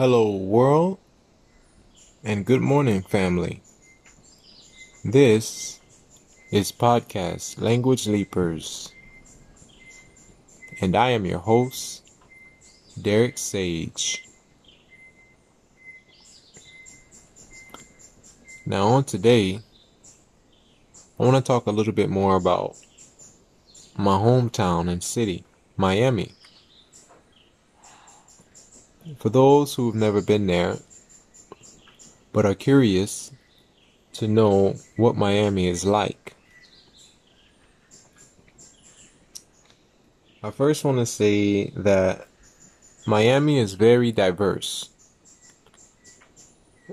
Hello, world, and good morning, family. This is Podcast Language Leapers, and I am your host, Derek Sage. Now, on today, I want to talk a little bit more about my hometown and city, Miami. For those who've never been there, but are curious to know what Miami is like, I first want to say that Miami is very diverse.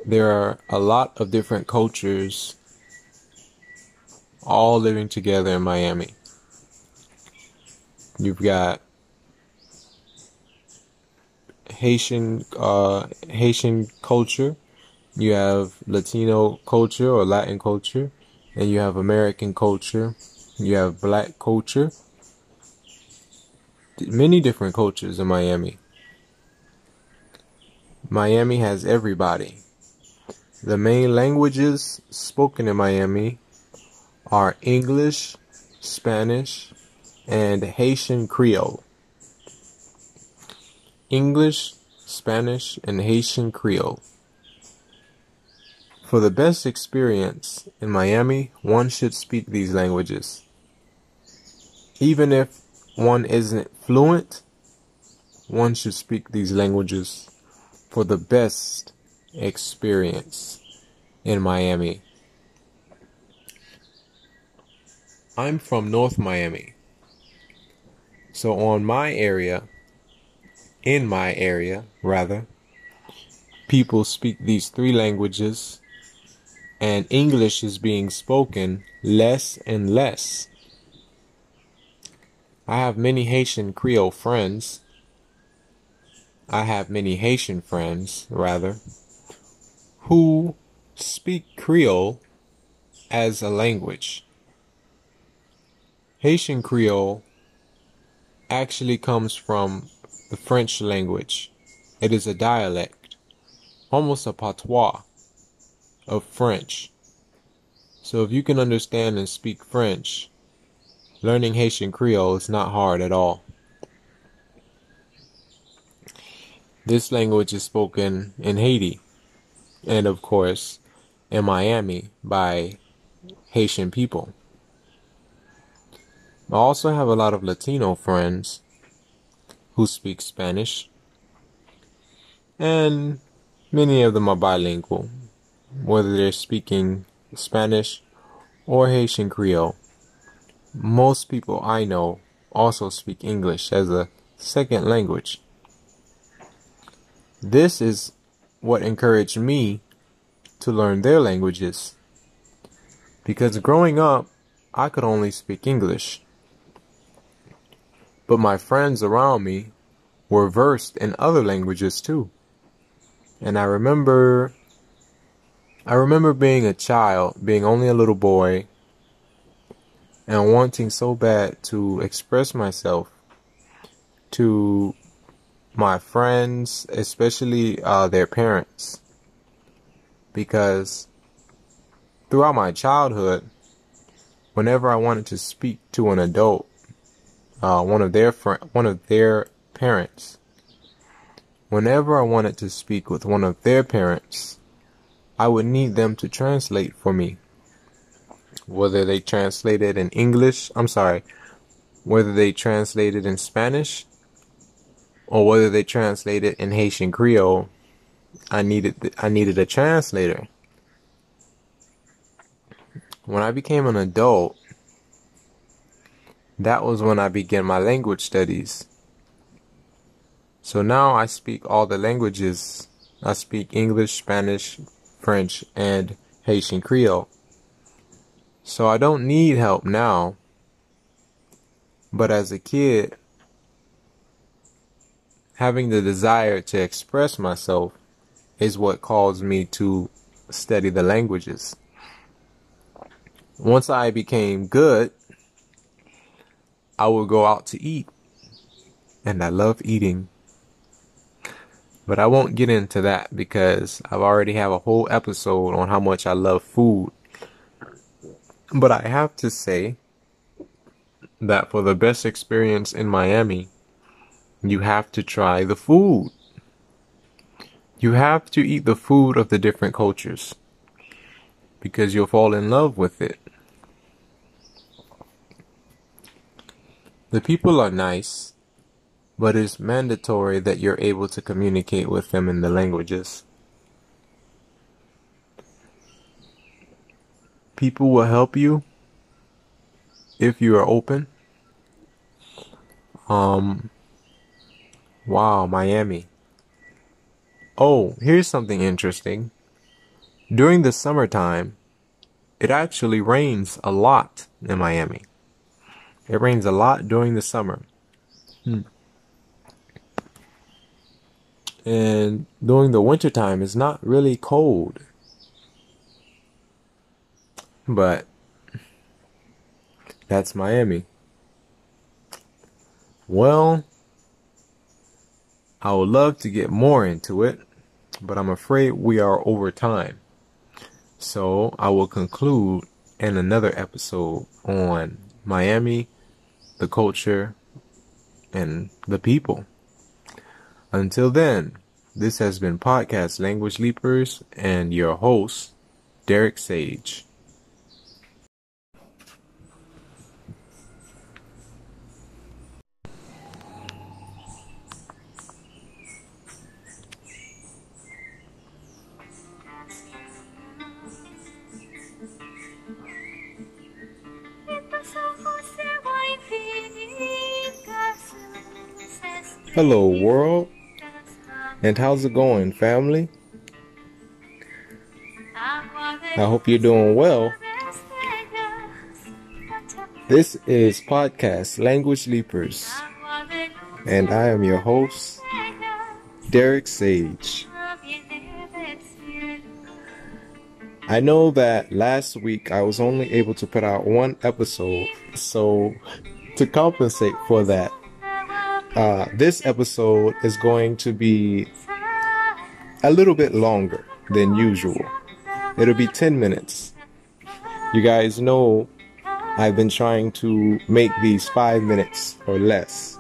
There are a lot of different cultures all living together in Miami. You've got Haitian uh, Haitian culture, you have Latino culture or Latin culture, and you have American culture, you have black culture. Many different cultures in Miami. Miami has everybody. The main languages spoken in Miami are English, Spanish, and Haitian Creole. English, Spanish, and Haitian Creole. For the best experience in Miami, one should speak these languages. Even if one isn't fluent, one should speak these languages for the best experience in Miami. I'm from North Miami. So on my area, in my area, rather, people speak these three languages, and English is being spoken less and less. I have many Haitian Creole friends. I have many Haitian friends, rather, who speak Creole as a language. Haitian Creole actually comes from the French language. It is a dialect, almost a patois of French. So if you can understand and speak French, learning Haitian Creole is not hard at all. This language is spoken in Haiti and, of course, in Miami by Haitian people. I also have a lot of Latino friends who speak Spanish, and many of them are bilingual, whether they're speaking Spanish or Haitian Creole. Most people I know also speak English as a second language. This is what encouraged me to learn their languages. Because growing up, I could only speak English. But my friends around me were versed in other languages too. And I remember I remember being a child, being only a little boy, and wanting so bad to express myself to my friends, especially uh, their parents. Because throughout my childhood, whenever I wanted to speak to an adult, uh, one of their fr- one of their parents. Whenever I wanted to speak with one of their parents, I would need them to translate for me. Whether they translated in English, I'm sorry, whether they translated in Spanish or whether they translated in Haitian Creole, I needed I needed a translator. When I became an adult, that was when I began my language studies. So now I speak all the languages. I speak English, Spanish, French, and Haitian Creole. So I don't need help now. But as a kid, having the desire to express myself is what caused me to study the languages. Once I became good I would go out to eat. And I love eating. But I won't get into that because I've already have a whole episode on how much I love food. But I have to say that for the best experience in Miami, you have to try the food. You have to eat the food of the different cultures because you'll fall in love with it. The people are nice but it's mandatory that you're able to communicate with them in the languages. People will help you if you are open. Um, wow, Miami. Oh, here's something interesting. During the summertime, it actually rains a lot in Miami. It rains a lot during the summer. Hmm. And during the wintertime it's not really cold. But that's Miami. Well I would love to get more into it but I'm afraid we are over time. So I will conclude in another episode on Miami the culture and the people until then, this has been Podcast Language Leapers and your host, Derek Sage. Hello, world. And how's it going, family? I hope you're doing well. This is Podcast Language Leapers, and I am your host, Derek Sage. I know that last week I was only able to put out one episode, so to compensate for that, uh, this episode is going to be a little bit longer than usual. It'll be 10 minutes. You guys know I've been trying to make these 5 minutes or less.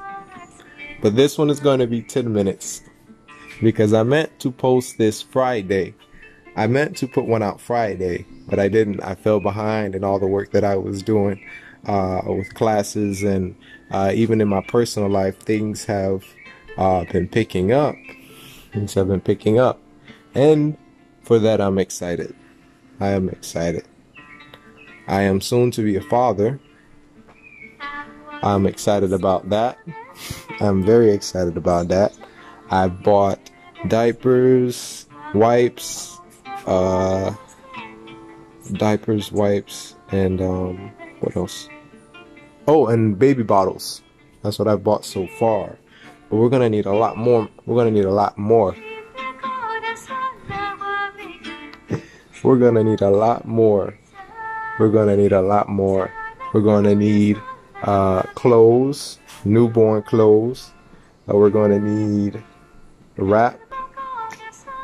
But this one is going to be 10 minutes because I meant to post this Friday. I meant to put one out Friday, but I didn't. I fell behind in all the work that I was doing uh, with classes and uh, even in my personal life, things have uh, been picking up. Things have been picking up. And for that, I'm excited. I am excited. I am soon to be a father. I'm excited about that. I'm very excited about that. I bought diapers, wipes, uh, diapers, wipes, and um, what else? Oh, and baby bottles. That's what I've bought so far. But we're gonna need a lot more. We're gonna need a lot more. we're gonna need a lot more. We're gonna need a lot more. We're gonna need uh, clothes, newborn clothes. Uh, we're gonna need wrap.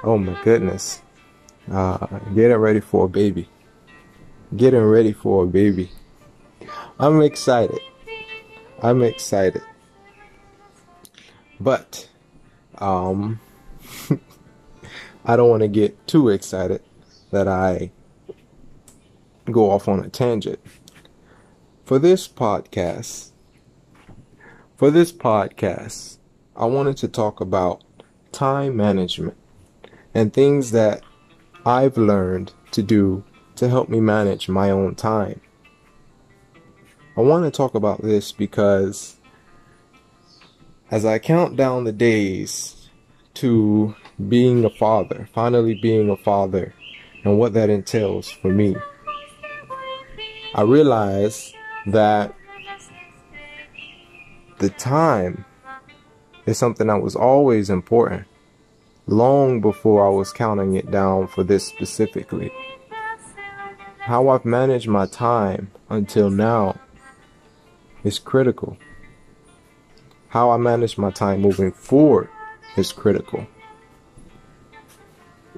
Oh my goodness. Uh, getting ready for a baby. Getting ready for a baby. I'm excited. I'm excited. But um I don't want to get too excited that I go off on a tangent. For this podcast, for this podcast, I wanted to talk about time management and things that I've learned to do to help me manage my own time. I want to talk about this because as I count down the days to being a father, finally being a father, and what that entails for me, I realize that the time is something that was always important, long before I was counting it down for this specifically. How I've managed my time until now is critical. How I manage my time moving forward is critical.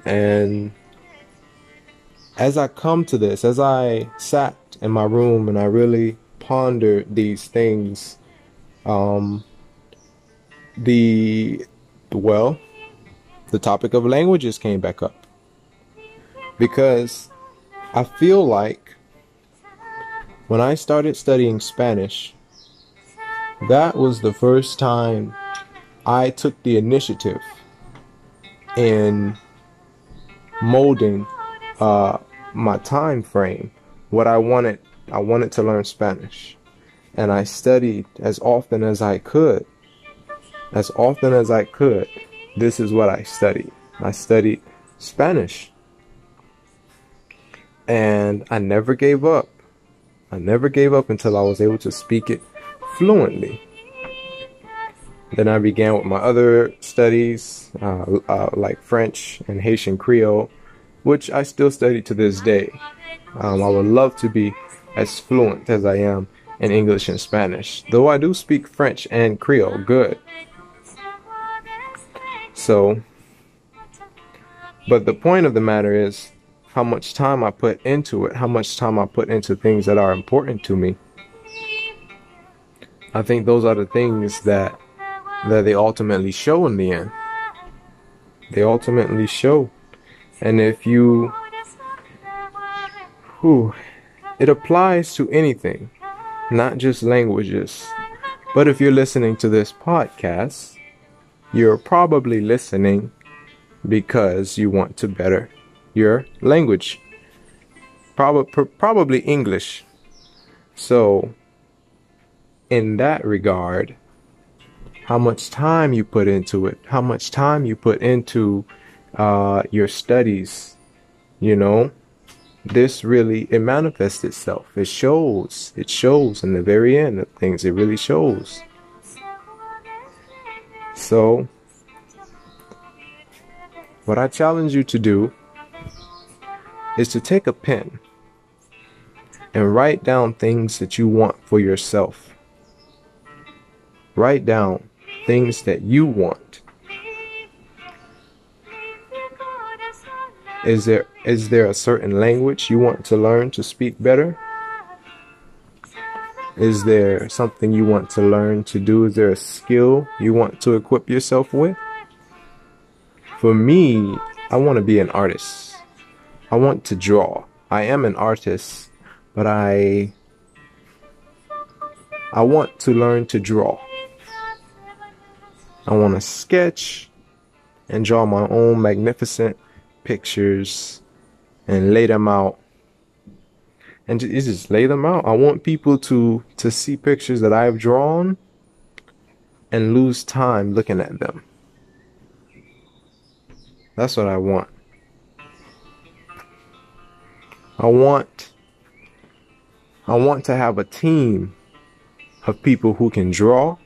And as I come to this, as I sat in my room and I really pondered these things, um, the well, the topic of languages came back up because I feel like when I started studying Spanish, that was the first time I took the initiative in molding uh, my time frame, what I wanted. I wanted to learn Spanish, and I studied as often as I could. As often as I could, this is what I studied. I studied Spanish, and I never gave up. I never gave up until I was able to speak it fluently. Then I began with my other studies, uh, uh, like French and Haitian Creole, which I still study to this day. Um, I would love to be as fluent as I am in English and Spanish, though I do speak French and Creole good. So, but the point of the matter is how much time I put into it, how much time I put into things that are important to me. I think those are the things that that they ultimately show in the end. They ultimately show. And if you who it applies to anything, not just languages. But if you're listening to this podcast, you're probably listening because you want to better your language. Probably probably English. So in that regard, how much time you put into it, how much time you put into uh, your studies, you know, this really it manifests itself. It shows. It shows in the very end of things. It really shows. So, what I challenge you to do is to take a pen and write down things that you want for yourself. Write down things that you want. Is there is there a certain language you want to learn to speak better? Is there something you want to learn to do? Is there a skill you want to equip yourself with? For me, I want to be an artist. I want to draw. I am an artist, but I I want to learn to draw. I want to sketch and draw my own magnificent pictures and lay them out and just lay them out. I want people to to see pictures that I've drawn and lose time looking at them. That's what I want. I want I want to have a team of people who can draw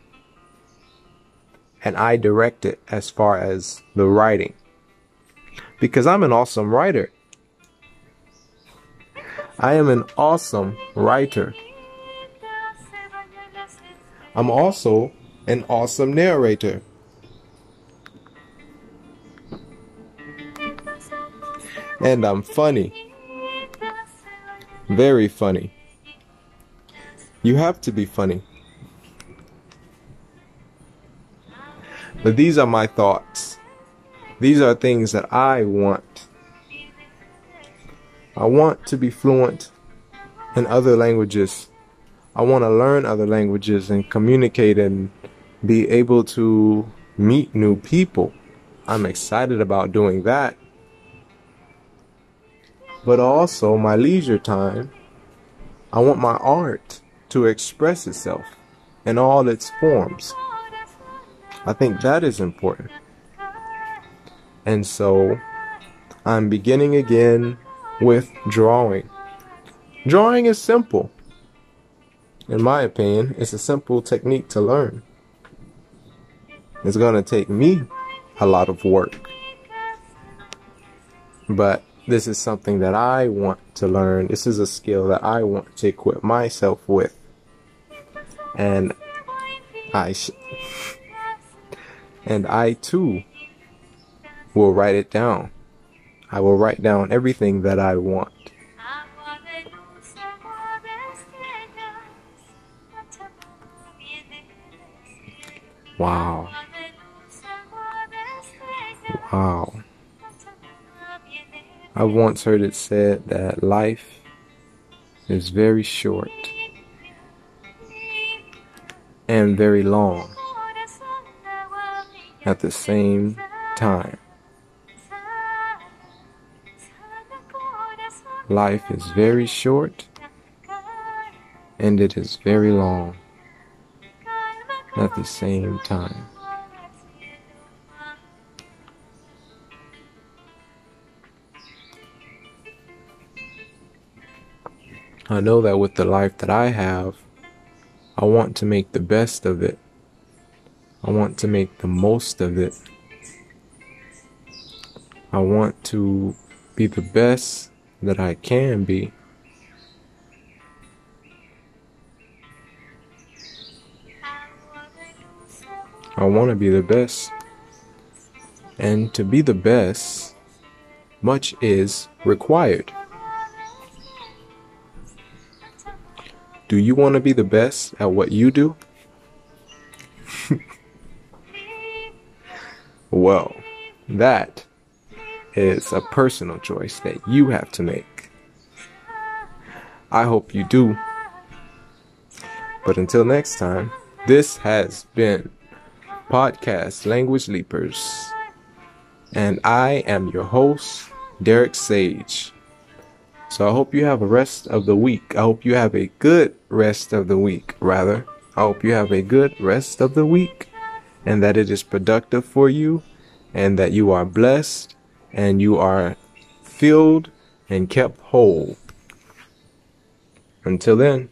and I direct it as far as the writing. Because I'm an awesome writer. I am an awesome writer. I'm also an awesome narrator. And I'm funny. Very funny. You have to be funny. But these are my thoughts. These are things that I want. I want to be fluent in other languages. I want to learn other languages and communicate and be able to meet new people. I'm excited about doing that. But also, my leisure time, I want my art to express itself in all its forms. I think that is important. And so I'm beginning again with drawing. Drawing is simple. In my opinion, it's a simple technique to learn. It's going to take me a lot of work. But this is something that I want to learn. This is a skill that I want to equip myself with. And I and I too will write it down. I will write down everything that I want. Wow. Wow. I once heard it said that life is very short and very long at the same time. Life is very short and it is very long at the same time. I know that with the life that I have, I want to make the best of it. I want to make the most of it. I want to be the best that I can be. I want to be the best. And to be the best, much is required. Do you want to be the best at what you do? Well, that is a personal choice that you have to make. I hope you do. But until next time, this has been Podcast Language Leapers. And I am your host, Derek Sage. So I hope you have a rest of the week. I hope you have a good rest of the week, rather. I hope you have a good rest of the week and that it is productive for you and that you are blessed and you are filled and kept whole. Until then.